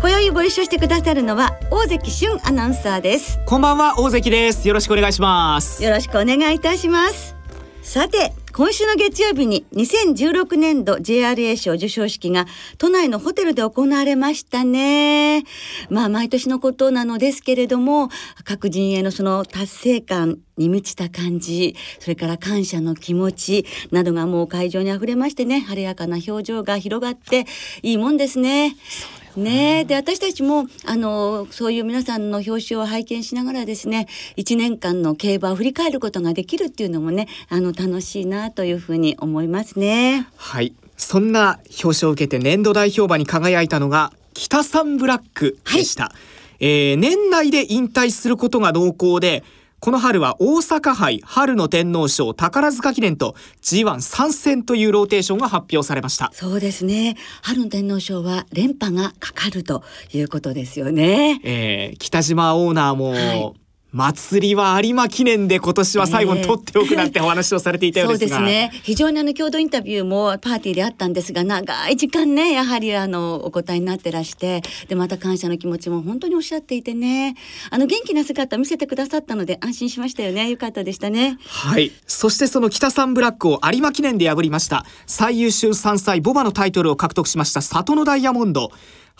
今宵ご一緒してくださるのは大関俊アナウンサーですこんばんは大関ですよろしくお願いしますよろしくお願いいたしますさて今週の月曜日に2016年度 JRA 賞授賞式が都内のホテルで行われましたね。まあ毎年のことなのですけれども各陣営のその達成感に満ちた感じそれから感謝の気持ちなどがもう会場にあふれましてね晴れやかな表情が広がっていいもんですね。ねで私たちもあのそういう皆さんの表彰を拝見しながらですね1年間の競馬を振り返ることができるっていうのもねあの楽しいなというふうに思いますね。はい。そんな表彰を受けて年度代表馬に輝いたのが北サンブラックでした、はい、えー、年内で引退することが濃厚でこの春は大阪杯春の天皇賞宝塚記念と G1 参戦というローテーションが発表されました。そうですね。春の天皇賞は連覇がかかるということですよね、えー、北島オーナーも、はい祭りは有馬記念で今年は最後に取っておくなんてお話をされていたようですが、そうですね。非常にあの共同インタビューもパーティーであったんですが長い時間ねやはりあのお答えになってらしてでまた感謝の気持ちも本当におっしゃっていてね。あの元気な姿を見せてくださったので安心しましたよね。よかったでしたね。はい。そしてその北サンブラックを有馬記念で破りました。最優秀3歳ボバのタイトルを獲得しました里のダイヤモンド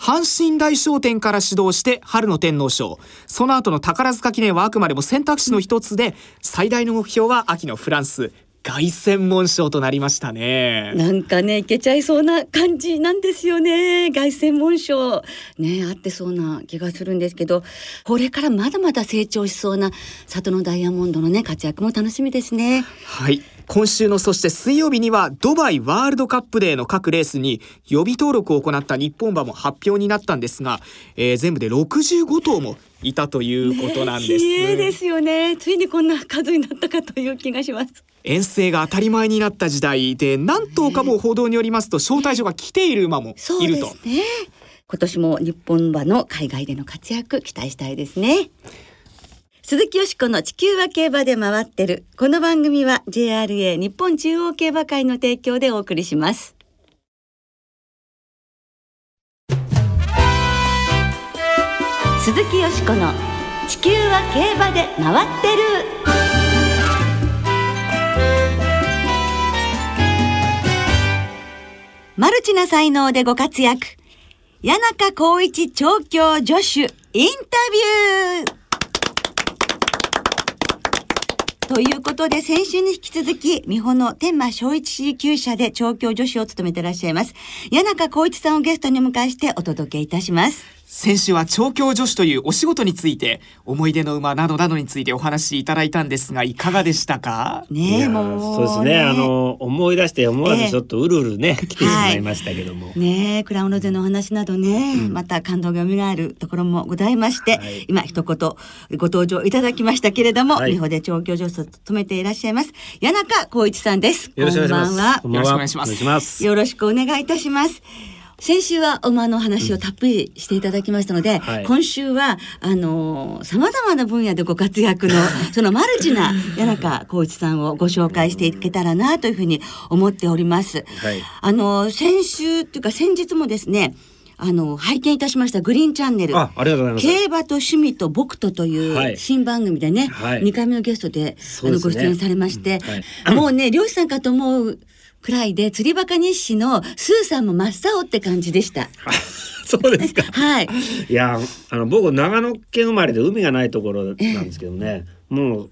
阪神大商店から始動して春の天皇賞。その後の宝塚記念はあくまでも選択肢の一つで最大の目標は秋のフランス。凱旋門賞となりましたね。なんかねいけちゃいそうな感じなんですよね。凱旋門賞。ねあってそうな気がするんですけど。これからまだまだ成長しそうな里のダイヤモンドのね活躍も楽しみですね。はい今週のそして水曜日にはドバイワールドカップデーの各レースに予備登録を行った日本馬も発表になったんですが、えー、全部で65頭もいたということなんです。ね、ですよね。ついにこんな数になったかという気がします。遠征が当たり前になった時代で何頭かも報道によりますと招待状が来ている馬もいると。ね、今年も日本馬の海外での活躍期待したいですね。鈴木よしこの地球は競馬で回ってる。この番組は JRA 日本中央競馬会の提供でお送りします。鈴木よしこの地球は競馬で回ってる。マルチな才能でご活躍。谷中光一調教助手インタビューということで、先週に引き続き、美穂の天満小一厩舎で調教助手を務めていらっしゃいます。谷中光一さんをゲストにお迎えしてお届けいたします。先週は調教助手というお仕事について思い出の馬などなどについてお話しいただいたんですがいかがでしたか？ねもう。そうですね。あの思い出して思わずちょっとうるうるね、えー、来てしまいましたけども、はい、ねクラウンロゼのお話などね、うん、また感動が蘇るところもございまして、はい、今一言ご登場いただきましたけれども、はい、美穂で調教助手を務めていらっしゃいます谷中光一さんです。よろしくお願いします。よろしくお願いします。よろしくお願いいたします先週は馬の話をたっぷりしていただきましたので、うんはい、今週はあのさまざまな分野でご活躍の そのマルチな谷中浩一さんをご紹介していけたらなというふうに思っております。はい、あの先週というか先日もですねあの拝見いたしましたグリーンチャンネル。あありがとうございます。競馬と趣味と僕とという新番組でね、はい、2回目のゲストで、あのご出演されまして、もうね漁師さんかと思うくらいで釣りバカ日誌のスーさんも真っ青って感じでした。そうですか。はい。いやあの僕長野県生まれで海がないところなんですけどね、もう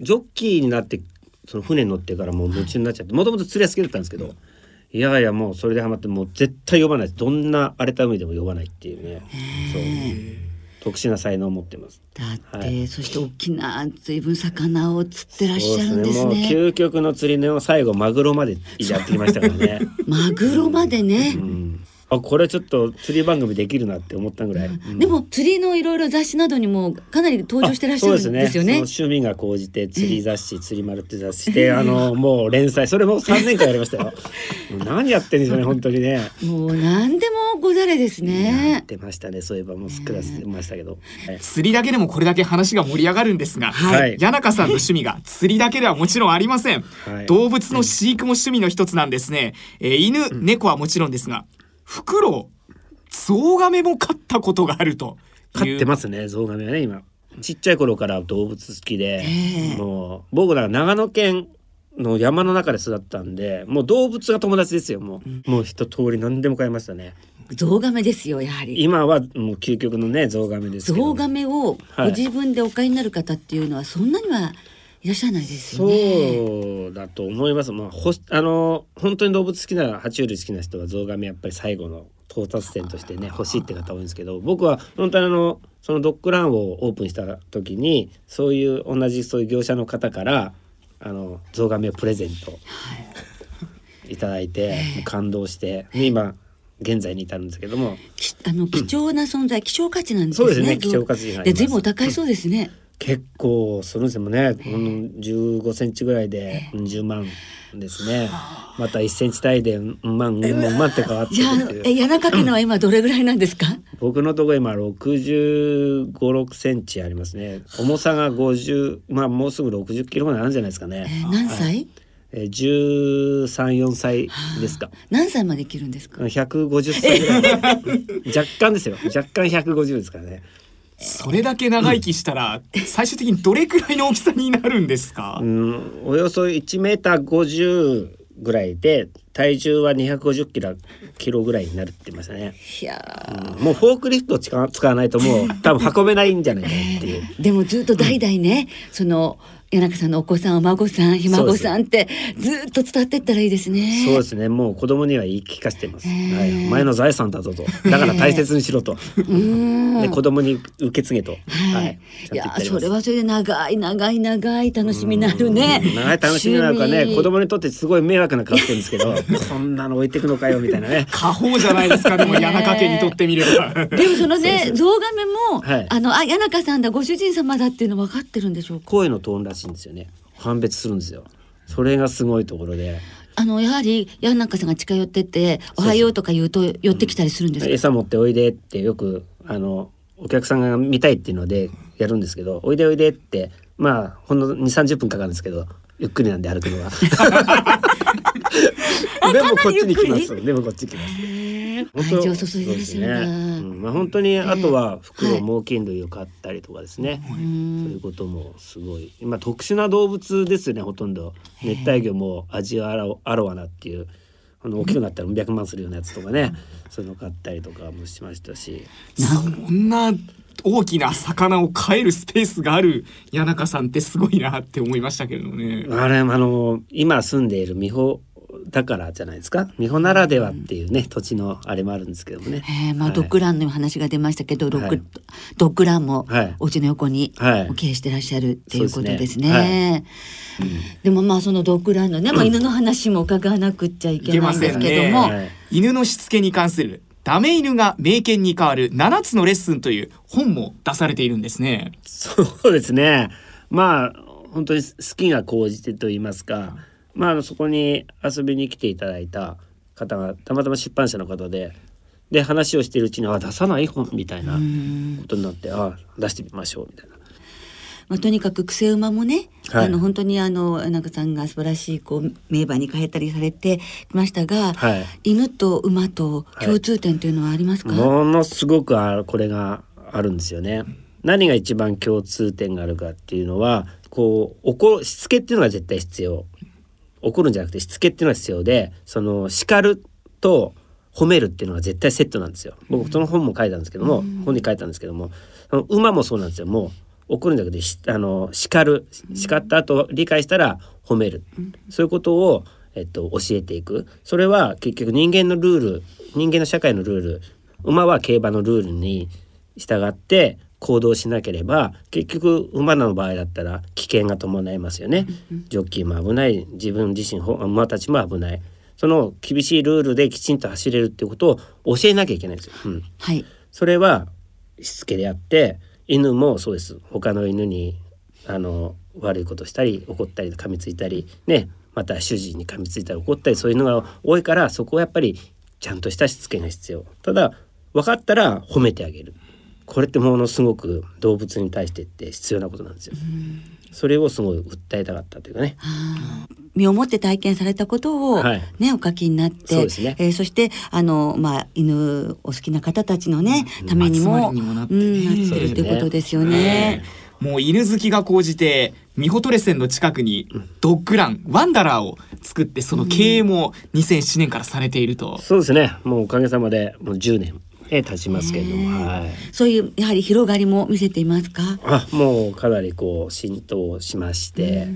ジョッキーになってその船に乗ってからもう夢中になっちゃってもともと釣りは好きだったんですけど。いやいやもうそれでハマってもう絶対呼ばないどんな荒れた海でも呼ばないっていうねそう特殊な才能を持ってます。だって、はい、そして大きな随分魚を釣ってらっしゃるんですね。すね。究極の釣りの最後マグロまでやってきましたからね。マグロまでね。うん。あこれちょっと釣り番組できるなって思ったぐらい、うん。でも釣りのいろいろ雑誌などにもかなり登場してらっしゃるんですよね。ね。趣味が高じて釣り雑誌、釣り丸って雑誌であのもう連載それも3年間やりましたよ。何やってんでしょうね本当にね。もう何でもござれですやねっ。てましたね。そういえばもうすっくらしてましたけど、はい釣りだけでもこれだけ話が盛り上がるんですが、はい。谷中さんの趣味が釣りだけではもちろんありません、はい。動物の飼育も趣味の一つなんですね、えー犬、猫はもちろんですがフクロウゾウガメも飼ったことがあると飼ってますねゾウガメはね今。ちっちゃい頃から動物好きで、もう僕ら長野県の山の中で育ったんでもう動物が友達ですよもう、もう一通り何でも飼いましたねゾウガメですよやはり。今はもう究極のねゾウガメですけどゾウガメをはいご自分でお買いになる方っていうのはそんなにはいらっしゃらないですよね。そうだと思います。まあ、ほあの本当に動物好きな爬虫類好きな人はゾウガメやっぱり最後の到達点としてね欲しいって方多いんですけど僕は本当にあのそのドッグランをオープンした時にそういう同じそういう業者の方からあのゾウガメをプレゼントいただいて、感動してで今現在に至るんですけども。きあの貴重な存在、希少価値なんですね。そうですねゾウ希少価値がで、ます。随分お高いそうですね。結構するんですよ。ね、うん、15センチぐらいで10万ですね。また1センチ単位でうん万うん万って変わってじゃあくっていう。え谷中家のは今どれぐらいなんですか？僕のところ今6 5 6センチありますね。重さが50まあもうすぐ60キロぐらいあるんじゃないですかね、えー何歳？えー、1314歳ですか。何歳まで生きるんですか？150歳ぐらい。若干ですよ。若干150ですからね。それだけ長生きしたら 最終的にどれくらいの大きさになるんですか、うん、およそ1メーター50ぐらいで体重は250キロキロぐらいになるって言ってましたね。いやもうフォークリフトを使わ使わないともう多分運べないんじゃないかなっていう。ーでもずっと代々ね、その谷中さんのお子さんお孫さんひ孫さんってずっと伝ってったらいいですね。そうですね。もう子供には言い聞かせてます。へーはい、前の財産だぞと。だから大切にしろと。うんで子供に受け継げと。はい。いやちゃんと言ってありますそれはそれで長い長い長い楽しみになるね。うん長い楽しみなのかね子供にとってすごい迷惑な顔してるんですけど そんなの置いてくのかよみたいなね 過保じゃないですかでも 谷中家にとってみればでもそのねゾウガメも、はいあのあ谷中さんだご主人様だっていうの分かってるんでしょうか？声のトーンらしいんですよね。判別するんですよ。それがすごいところで。あのやはり谷中さんが近寄ってっておはようとか言うと寄ってきたりするんですか？餌持っておいでってよくあのお客さんが見たいっていうのでやるんですけどおいでおいでってまあほんの2 3 0分かかるんですけどゆっくりなんで歩くのは。でもこっちに来ます。でもこっち来ます愛情を注いでらっしゃるね。うんまあ本当にあとは袋猛禽類を飼ったりとかですね、そういうこともすごい。今特殊な動物ですよねほとんど。熱帯魚もアジアアロアロワナっていうあの大きくなったら100万するようなやつとかねそういうの買ったりとかもしましたし。そんな大きな魚を飼えるスペースがある谷中さんってすごいなって思いましたけれどね。あれあの今住んでいる美穂だからじゃないですか美穂ならではっていうね土地のあれもあるんですけどもね。えーまあ、はいドッグランの話が出ましたけど、ドッグはいドッグランもはいお家の横にはいお経営してらっしゃるっていうことですね。そうですねでもまあそのドッグランのね、まあ、犬の話も伺わなくっちゃいいけないんですせんね。けども、はい犬のしつけに関するダメ犬が名犬に変わる7つのレッスンという本も出されているんですね。そうですね。まあ本当に好きが高じてと言いますか、まああのそこに遊びに来ていただいた方がたまたま出版社の方で、で話をしているうちにあ出さない本みたいなことになって、あ出してみましょうみたいな。まあ、とにかく癖馬もね、はい。あの本当にあの中さんが素晴らしいこう名馬に変えたりされてきましたが、はい。犬と馬と共通点というのはありますか、ものすごくあこれがあるんですよね。何が一番共通点があるかっていうのはこう怒るしつけっていうのが絶対必要怒るんじゃなくてしつけっていうのが必要でその叱ると褒めるっていうのが絶対セットなんですよ。僕その本も書いたんですけども、本に書いたんですけどもその馬もそうなんですよ。もう怒るんじゃなくてしあの叱る叱った後理解したら褒める、そういうことを、えっと、教えていく。それは結局人間のルール人間の社会のルール馬は競馬のルールに従って行動しなければ結局馬の場合だったら危険が伴いますよね。ジョッキーも危ない。自分自身ほ馬たちも危ない。その厳しいルールできちんと走れるっていうことを教えなきゃいけないんですよ。うん、はい。それはしつけであって犬もそうです。他の犬にあの悪いことしたり怒ったり噛みついたりね。また主人に噛みついたり怒ったりそういうのが多いからそこはやっぱりちゃんとしたしつけが必要。ただ分かったら褒めてあげるこれってものすごく動物に対してって必要なことなんですよ。それをすごい訴えたかったというかね。身をもって体験されたことをはい。ね、お書きになって、そうですね。えーそしてあのまあ犬お好きな方たちのね、ためにもりにもなってね。うん、なってるってことですよね。もう犬好きが高じてミホトレセンの近くにドッグランワンダラーを作ってその経営も2007年からされていると、そうですね。もうおかげさまでもう10年え経ちますけれども、はいそういうやはり広がりも見せていますか？あもうかなりこう浸透しまして、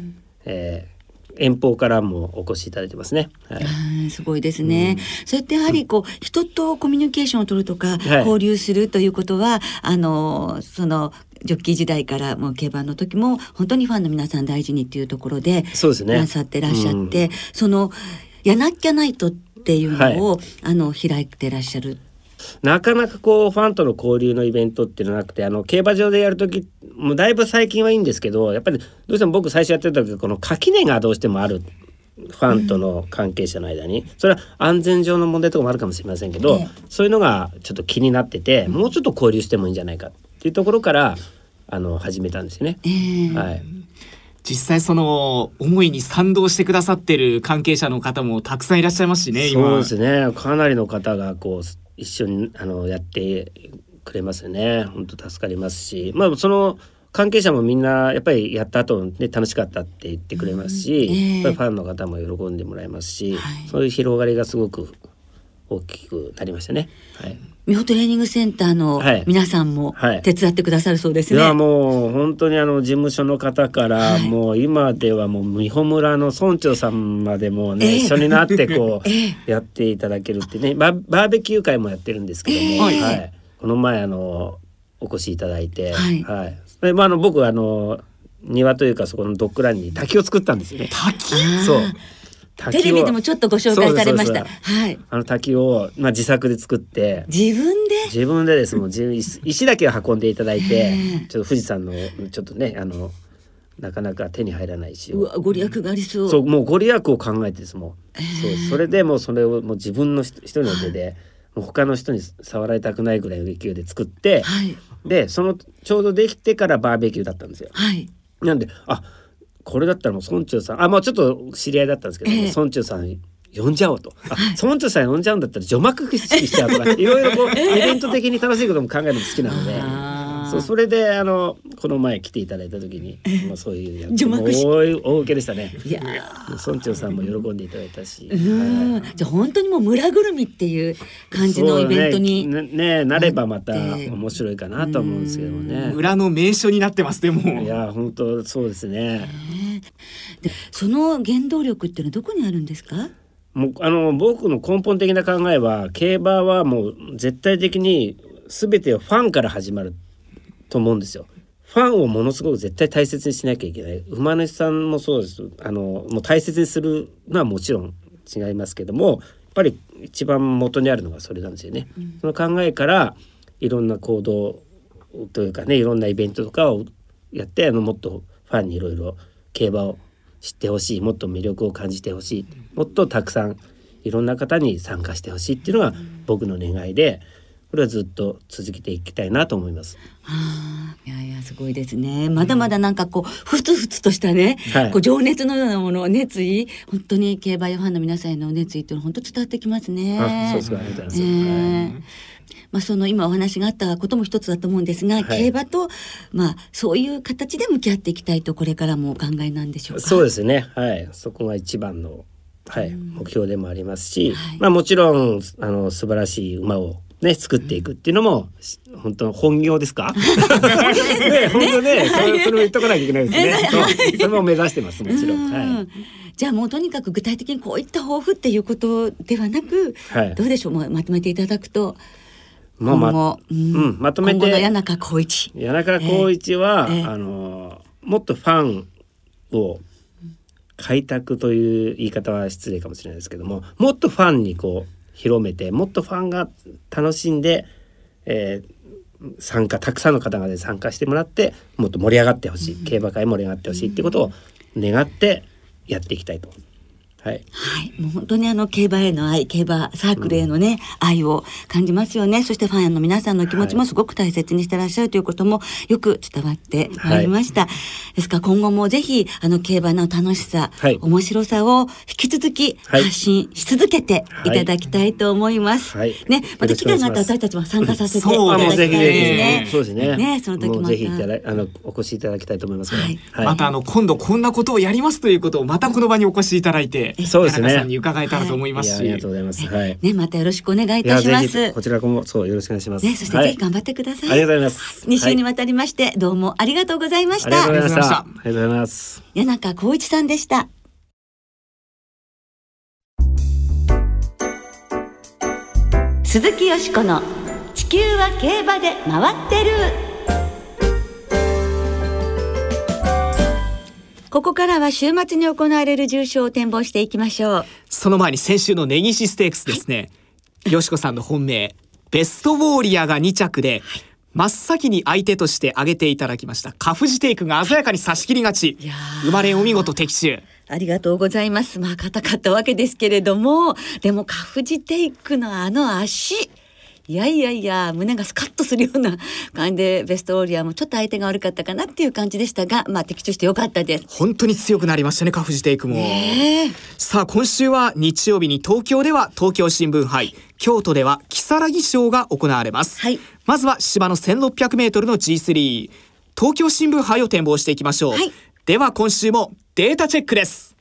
えー遠方からもお越しいただいてますね。はいうんすごいですね。そうやってやはりこう人とコミュニケーションを取るとか、はい交流するということはあのそのジョッキー時代からもう競馬の時も本当にファンの皆さん大事にっていうところでそうですねなさってらっしゃって、そのやなきゃないとっていうのを、あの開いてらっしゃる。なかなかこうファンとの交流のイベントっていうのはなくてあの競馬場でやる時もうだいぶ最近はいいんですけどやっぱりどうしても僕最初やってた時この垣根がどうしてもある。ファンとの関係者の間に、それは安全上の問題とかもあるかもしれませんけど、ええ。そういうのがちょっと気になっててもうちょっと交流してもいいんじゃないかっていうところからあの始めたんですよね。えーはい実際その思いに賛同してくださってる関係者の方もたくさんいらっしゃいますしね今。そうですね。かなりの方がこう一緒にあのやってくれますよね。本当助かりますし。まあその関係者もみんなやっぱりやった後ね楽しかったって言ってくれますし、うんええ。やっぱりファンの方も喜んでもらえますし、はい。そういう広がりがすごく大きくなりましたね。はい美穂トレーニングセンターのはい。皆さんもはい。手伝ってくださるそうですいね。やもう本当にあの事務所の方から、はい。もう今ではもう美穂村の村長さんまでもうね、ええ。一緒になってこう、えやっていただけるってね。ババーベキュー会もやってるんですけども、ええ。はい、この前あのお越しいただいて、はい。でまああの僕あの庭というかそこのドッグランに滝を作ったんですよね。滝？そうテレビでもちょっとご紹介されました。はい。あの滝を、まあ、自作で作って自分で？自分でですもう自石石だけを運んでいただいてちょっと富士山のちょっとねあのなかなか手に入らない石をうわご利益がありそう。そうもうご利益を考えてですもう,、そうそれでもうそれをもう自分の一一人の手で、もう他の人に触られたくないぐらいの勢いで作って、はいでそのちょうどできてからバーベキューだったんですよ。はい。なんであこれだったらもう村長さん。あまあちょっと知り合いだったんですけど、ええ。村長さん呼んじゃおうと。あ村長さん呼んじゃうんだったら除幕式しちゃうとかいろいろこう イベント的に楽しいことも考えるの好きなので。そうそれであのこの前来ていただいた時に、まあ、そういうやつ大大受けでしたね。いや村長さんも喜んでいただいたし、ーうん。じゃあ本当にもう村ぐるみっていう感じのイベントに。ねねなればまた面白いかなと思うんですけどもね。村の名所になってますでもいや本当そうですね。でその原動力っていうのはどこにあるんですか？もうあの僕の根本的な考えは競馬はもう絶対的に全てをファンから始まると思うんですよ。ファンをものすごく絶対大切にしなきゃいけない馬主さんもそうですあのもう大切にするのはもちろん違いますけどもやっぱり一番元にあるのがそれなんですよね。その考えからいろんな行動というかねいろんなイベントとかをやってあのもっとファンにいろいろ競馬を知ってほしいもっと魅力を感じてほしいもっとたくさんいろんな方に参加してほしいっていうのが僕の願いでこれはずっと続けていきたいなと思います。ああ、いやいやすごいですね。まだまだなんかこうふつふつとしたね、はいこう情熱のようなもの熱意、本当に競馬ファンの皆さんへの熱意っていうのは本当伝わってきますね。あそうですかありがとうございますええはいまあその今お話があったことも一つだと思うんですが、はい競馬とまあそういう形で向き合っていきたいとこれからもお考えなんでしょうか？そうですね。はい、そこが一番の、はい、目標でもありますし、はいまあもちろんあの素晴らしい馬をね作っていくっていうのも、し本当の本業ですか？ね、本当ね、それそれを言っとかなきゃいけないですね。それも目指してますもちろん。うはんじゃあもうとにかく具体的にこういった抱負っていうことではなく、はい。どうでしょう？もうまとめていただくとい。まあま今後。あ、うん、まとめて。谷中光一。谷中光一は、ええ。あのもっとファンを開拓という言い方は失礼かもしれないですけどももっとファンにこう広めてもっとファンが楽しんで、えー参加たくさんの方々で参加してもらってもっと盛り上がってほしい、競馬会盛り上がってほしいっていうことを願ってやっていきたいと。はい、はい、もう本当にあの競馬への愛、競馬サークルへのね、愛を感じますよね。そしてファンの皆さんの気持ちもすごく大切にしてらっしゃるということもよく伝わってまいりました。ですから今後もぜひあの競馬の楽しさ、はい。面白さを引き続きはい。発信し続けてい。ただきたいと思います。はい。ね、また機会があったら私たちも参加させていただきたいですね。そうですね。ね、その時また。もうぜひいただあのお越しいただきたいと思いますまたあの今度こんなことをやりますということをまたこの場にお越しいただいて、そうですねさんに伺えたらと思いますし、いやありがとうございます。はい。ね、またよろしくお願いいたします。こちらこそよろしくお願いします。ね、そしてはいぜひ頑張ってください。ありがとうございます。2週にはいわたりまして、どうもありがとうございましたありがとう。ございました。あありがとうございます。谷中光一さんでした。鈴木よしこの地球は競馬で回ってる。ここからは週末に行われる重賞を展望していきましょう。その前に先週の根岸ステークスですね。よしこさんの本命、ベストウォーリアーが2着で、真っ先に相手として挙げていただきました。カフジテイクが鮮やかに差し切り勝ち生まれんお見事的中。ありがとうございます。まあ、硬かったわけですけれども、でも、カフジテイクのあの足、いやいやいや、胸がスカッとするような感じで、ベストオーリアもちょっと相手が悪かったかなっていう感じでしたが、まあ、的中してよかったです。本当に強くなりましたね、カフジテイクも。さあ、今週は日曜日に東京では東京新聞杯、京都では如月賞が行われます。はいまずは芝の1600メートルの G3、東京新聞杯を展望していきましょう。はいでは今週もデータチェックです。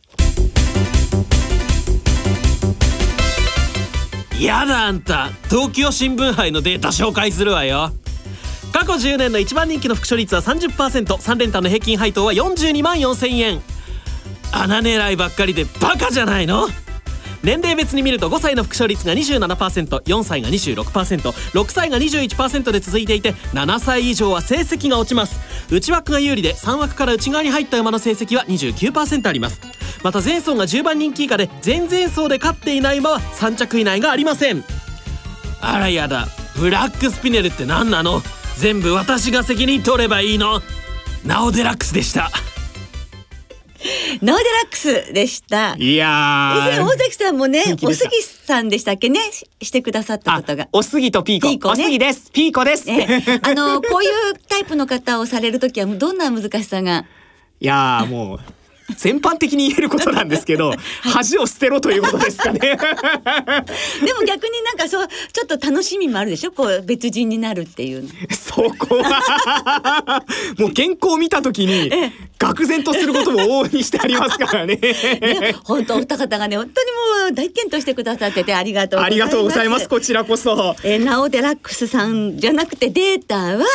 やだあんた東京新聞杯のデータ紹介するわよ。過去10年の一番人気の副賞率は 30%3 連単の平均配当は42万4000円。穴狙いばっかりでバカじゃないの？年齢別に見ると5歳の副所率が 27%4 歳が 26%6 歳が21%で続いていて7歳以上は成績が落ちます。内枠が有利で3枠から内側に入った馬の成績は29%あります。また前走が10番人気以下で前々走で勝っていない馬は3着以内がありません。あらやだ。ブラックスピネルって何なの？全部私が責任取ればいいの？ナオデラックスでした。ノーデラックスでした。以いや前、大関さんもねおでした杉さんでしたっけね、ししてくださったことが。おすぎとピーコ。ピーコねおすぎです。ピーコです。ね、あの、こういうタイプの方をされるときは、どんな難しさが？いやーもう。全般的に言えることなんですけど、恥を捨てろということですかね。でも逆になんかそう、ちょっと楽しみもあるでしょ？こう、別人になるっていうの。そこは もう原稿を見た時に愕然とすることも往々にしてありますからね。ね、本当お二方がね、本当にもう大健闘してくださっててありがとう。ありがとうございます。こちらこそ。えー、ナオデラックスさんじゃなくてデータは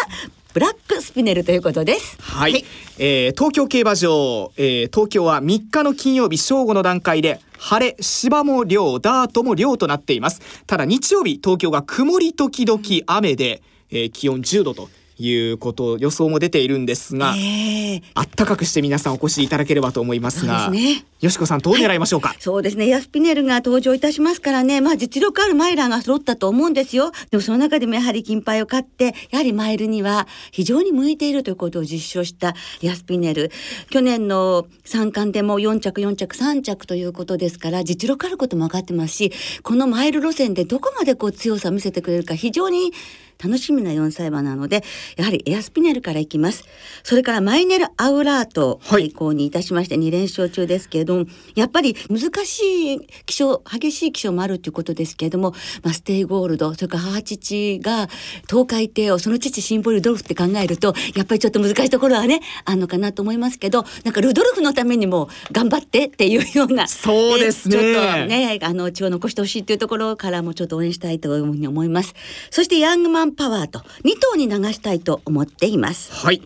ブラックスピネルということです。はい、えー東京競馬場、えー東京は3日の金曜日正午の段階で晴れ芝も涼ダートも涼となっています。ただ日曜日東京が曇り時々雨で、えー気温10度ということ予想も出ているんですが、ええあったかくして皆さんお越しいただければと思いますがねよしこさんどう狙いましょうか、そうですね。ヤスピネルが登場いたしますからね。まあ実力あるマイラーが揃ったと思うんですよ。でもその中でもやはり金牌を勝って、やはりマイルには非常に向いているということを実証したエアスピネル。去年の三冠でも4着4着3着ということですから、実力あることも分かってますし、このマイル路線でどこまでこう強さを見せてくれるか非常に楽しみな4歳馬なので、やはりエアスピネルからいきます。それからマイネル・アウラート対抗にいたしまして2連勝中ですけれども、やっぱり難しい気性、激しい気性もあるということですけれども、まあ、ステイゴールド、それから母父が東海帝王、その父シンボルドルフって考えると、やっぱりちょっと難しいところはね、あるのかなと思いますけど、なんかルドルフのためにも頑張ってっていうような、そうですねちょっとね、あの、血を残してほしいというところからもちょっと応援したいというふうに思います。そしてヤングマンパワーと2頭に流したいと思っています。はい。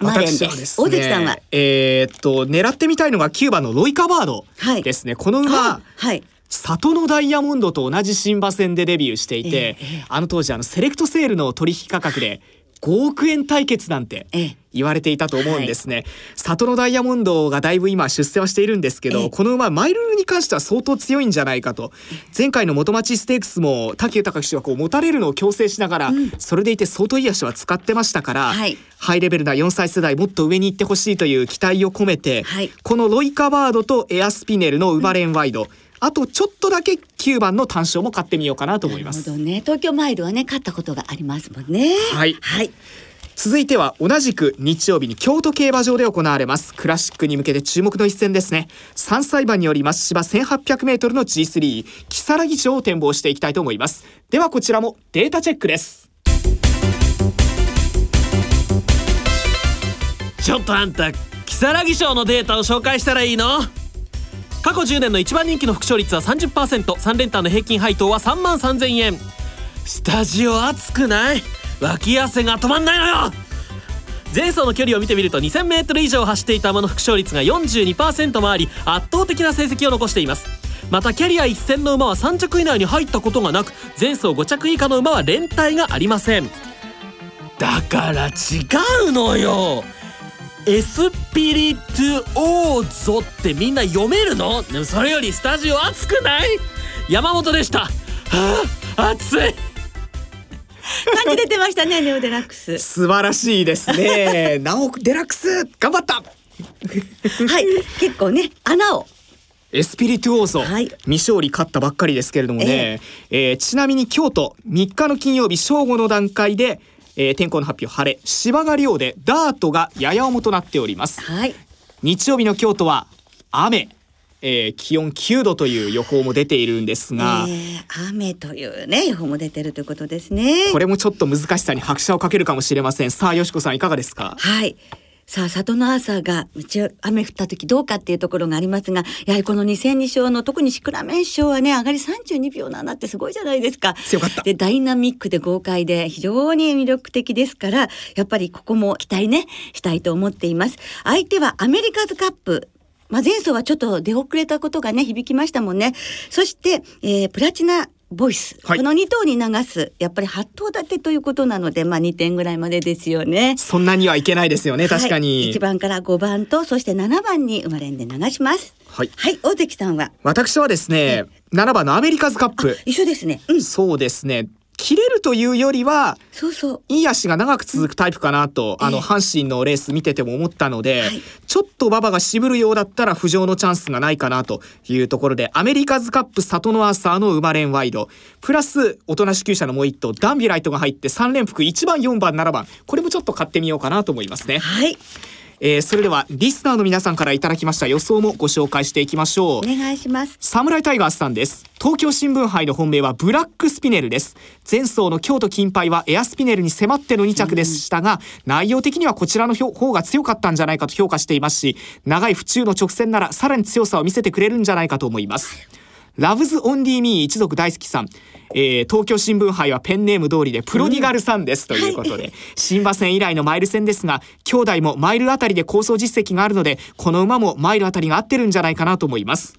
マーレンです。大関さんは？えーっと狙ってみたいのが9番のロイカバードはい。ですね、この馬あはい。里のダイヤモンドと同じ新馬戦でデビューしていて、あの当時あのセレクトセールの取引価格で5億円対決なんてええ。言われていたと思うんですね、里のダイヤモンドがだいぶ今出世はしているんですけど、ええ。この馬マイルールに関しては相当強いんじゃないかと。前回の元町ステークスも武豊騎手はこう持たれるのを強制しながら、それでいて相当いい足は使ってましたから、はい。ハイレベルな4歳世代もっと上に行ってほしいという期待を込めて、はい。このロイカバードとエアスピネルのウバレンワイド、あとちょっとだけ9番の単勝も買ってみようかなと思います。なるほどね。東京マイルはね勝ったことがありますもんね。はい。はい。続いては同じく日曜日に京都競馬場で行われます。クラシックに向けて注目の一戦ですね。3歳馬によります芝 1800m の G3 木更木賞を展望していきたいと思います。ではこちらもデータチェックです。ちょっとあんた如月賞のデータを紹介したらいいの？過去10年の一番人気の副勝率は 30%3 連単の平均配当は3万3000円。スタジオ暑くない？脇汗が止まんないのよ！前走の距離を見てみると 2000m 以上走っていた馬の副勝率が42%もあり圧倒的な成績を残しています。またキャリア一戦の馬は3着以内に入ったことがなく前走5着以下の馬は連帯がありません。だから違うのよ！エスピリトゥオーゾってみんな読めるの？でもそれよりスタジオ暑くない？山本でした。はあ暑い。感じ出てましたねネオデラックス。素晴らしいですね。なおデラックス頑張った。はい結構ね穴を。エスピリトゥオーソ、はい。未勝利勝ったばっかりですけれどもね、えーちなみに京都3日の金曜日正午の段階で、えー天候の発表晴れ。芝が量でダートがやや重となっております。はい。日曜日の京都は雨、えー気温9度という予報も出ているんですが、えー雨というね予報も出てるということですね。これもちょっと難しさに拍車をかけるかもしれません。さあよしこさんいかがですか？はい。さあ、里の朝が、うちは雨降った時どうかっていうところがありますが、やはりこの2002勝の特にシクラメン賞はね、上がり32秒7ってすごいじゃないですか。強かったで、ダイナミックで豪快で非常に魅力的ですから、やっぱりここも期待ね、したいと思っています。相手はアメリカズカップ。まあ、前走はちょっと出遅れたことがね、響きましたもんね。そして、えープラチナボイス。はい。この2頭に流す、やっぱり8頭立てということなので、まあ2点ぐらいまでですよね。そんなにはいけないですよね確かに、はい、1番から5番とそして7番に生まれんで流します。はい。はい大関さんは？私はですね7番のアメリカズカップ。一緒ですね。うん。そうですね切れるというよりはそうそう。いい足が長く続くタイプかなと、あのええ阪神のレース見てても思ったので、はい。ちょっと馬場が渋るようだったら浮上のチャンスがないかなというところでアメリカズカップ里のアーサーの馬連ワイド。プラス大人支給者のもう一頭ダンビライトが入って3連複1番4番7番。これもちょっと買ってみようかなと思いますね、はいえーそれではリスナーの皆さんからいただきました予想もご紹介していきましょう。お願いします。サムライタイガースさんです。東京新聞杯の本命はブラックスピネルです。前走の京都金杯はエアスピネルに迫っての2着でしたが、内容的にはこちらの方が強かったんじゃないかと評価していますし長い府中の直線ならさらに強さを見せてくれるんじゃないかと思いますラブズ・オンリー・ミー一族大好きさん、えー東京新聞杯はペンネーム通りでプロディガルさんです、ということで、新馬戦以来のマイル戦ですが兄弟もマイルあたりで構想実績があるのでこの馬もマイルあたりが合ってるんじゃないかなと思います。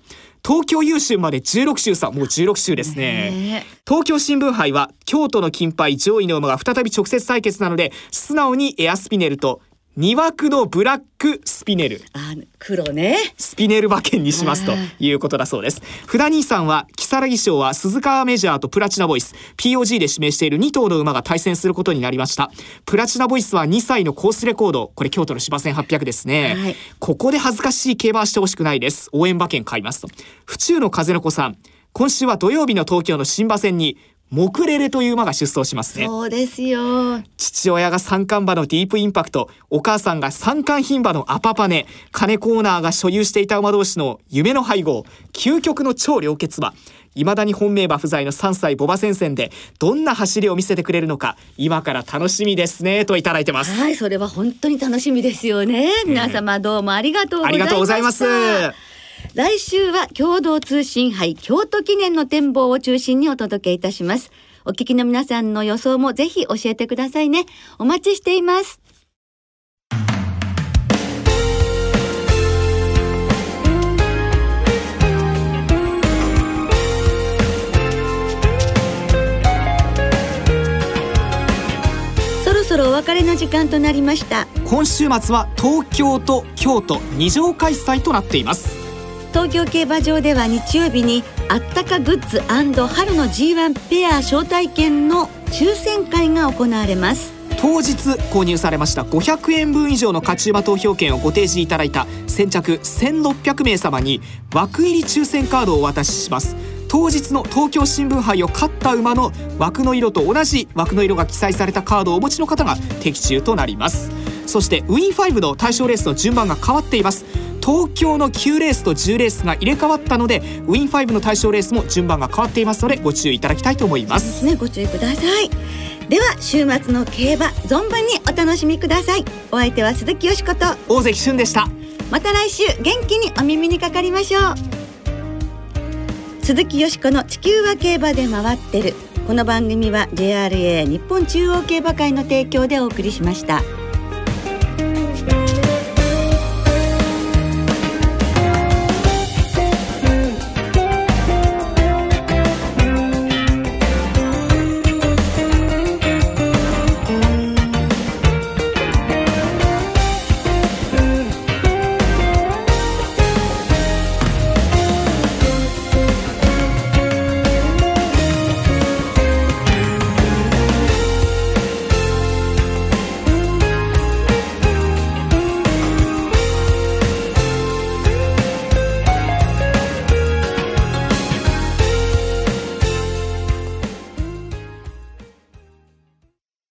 東京優秀まで16週差もう16週ですね。ね東京新聞杯は京都の金杯上位の馬が再び直接対決なので素直にエアスピネルと2枠のブラックスピネルあ黒ねスピネル馬券にしますということだそうです。札兄さんは、如月賞は鈴川メジャーとプラチナボイス、POG で指名している2頭の馬が対戦することになりました。プラチナボイスは2歳のコースレコード、これ京都の芝1800ですね。はいここで恥ずかしい競馬はしてほしくないです。応援馬券買いますと。府中の風の子さん、今週は土曜日の東京の新馬戦に、モクレレという馬が出走しますね。そうですよ。父親が三冠馬のディープインパクトお母さんが三冠牝馬のアパパネ。金コーナーが所有していた馬同士の夢の配合。究極の超良血馬。未だに本命馬不在の3歳ボバ戦線でどんな走りを見せてくれるのか今から楽しみですね。といただいてます。はいそれは本当に楽しみですよね。皆様どうもありがとうございました。ありがとうございます来週は共同通信杯京都記念の展望を中心にお届けいたします。お聞きの皆さんの予想もぜひ教えてくださいね。お待ちしています。そろそろお別れの時間となりました。今週末は東京と京都2場開催となっています。東京競馬場では日曜日にあったかグッズ春の G1 ペア招待券の抽選会が行われます。当日購入されました500円分以上の勝ち馬投票券をご提示いただいた先着1600名様に枠入り抽選カードをお渡しします。当日の東京新聞杯を勝った馬の枠の色と同じ枠の色が記載されたカードをお持ちの方が的中となります。そしてウィン5の対象レースの順番が変わっています。東京の9レースと10レースが入れ替わったのでウィン5の対象レースも順番が変わっていますのでご注意いただきたいと思います。ねご注意ください。では週末の競馬存分にお楽しみください。お相手は鈴木よしこと。大関俊でした。また来週元気にお耳にかかりましょう。鈴木よしこの地球は競馬で回ってる。この番組は JRA 日本中央競馬会の提供でお送りしました。